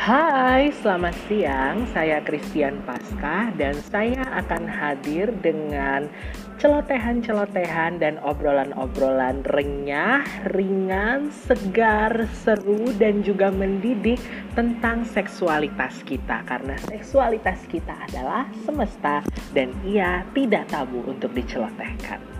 Hai, selamat siang. Saya Christian Pasca dan saya akan hadir dengan celotehan-celotehan dan obrolan-obrolan renyah, ringan, segar, seru dan juga mendidik tentang seksualitas kita karena seksualitas kita adalah semesta dan ia tidak tabu untuk dicelotehkan.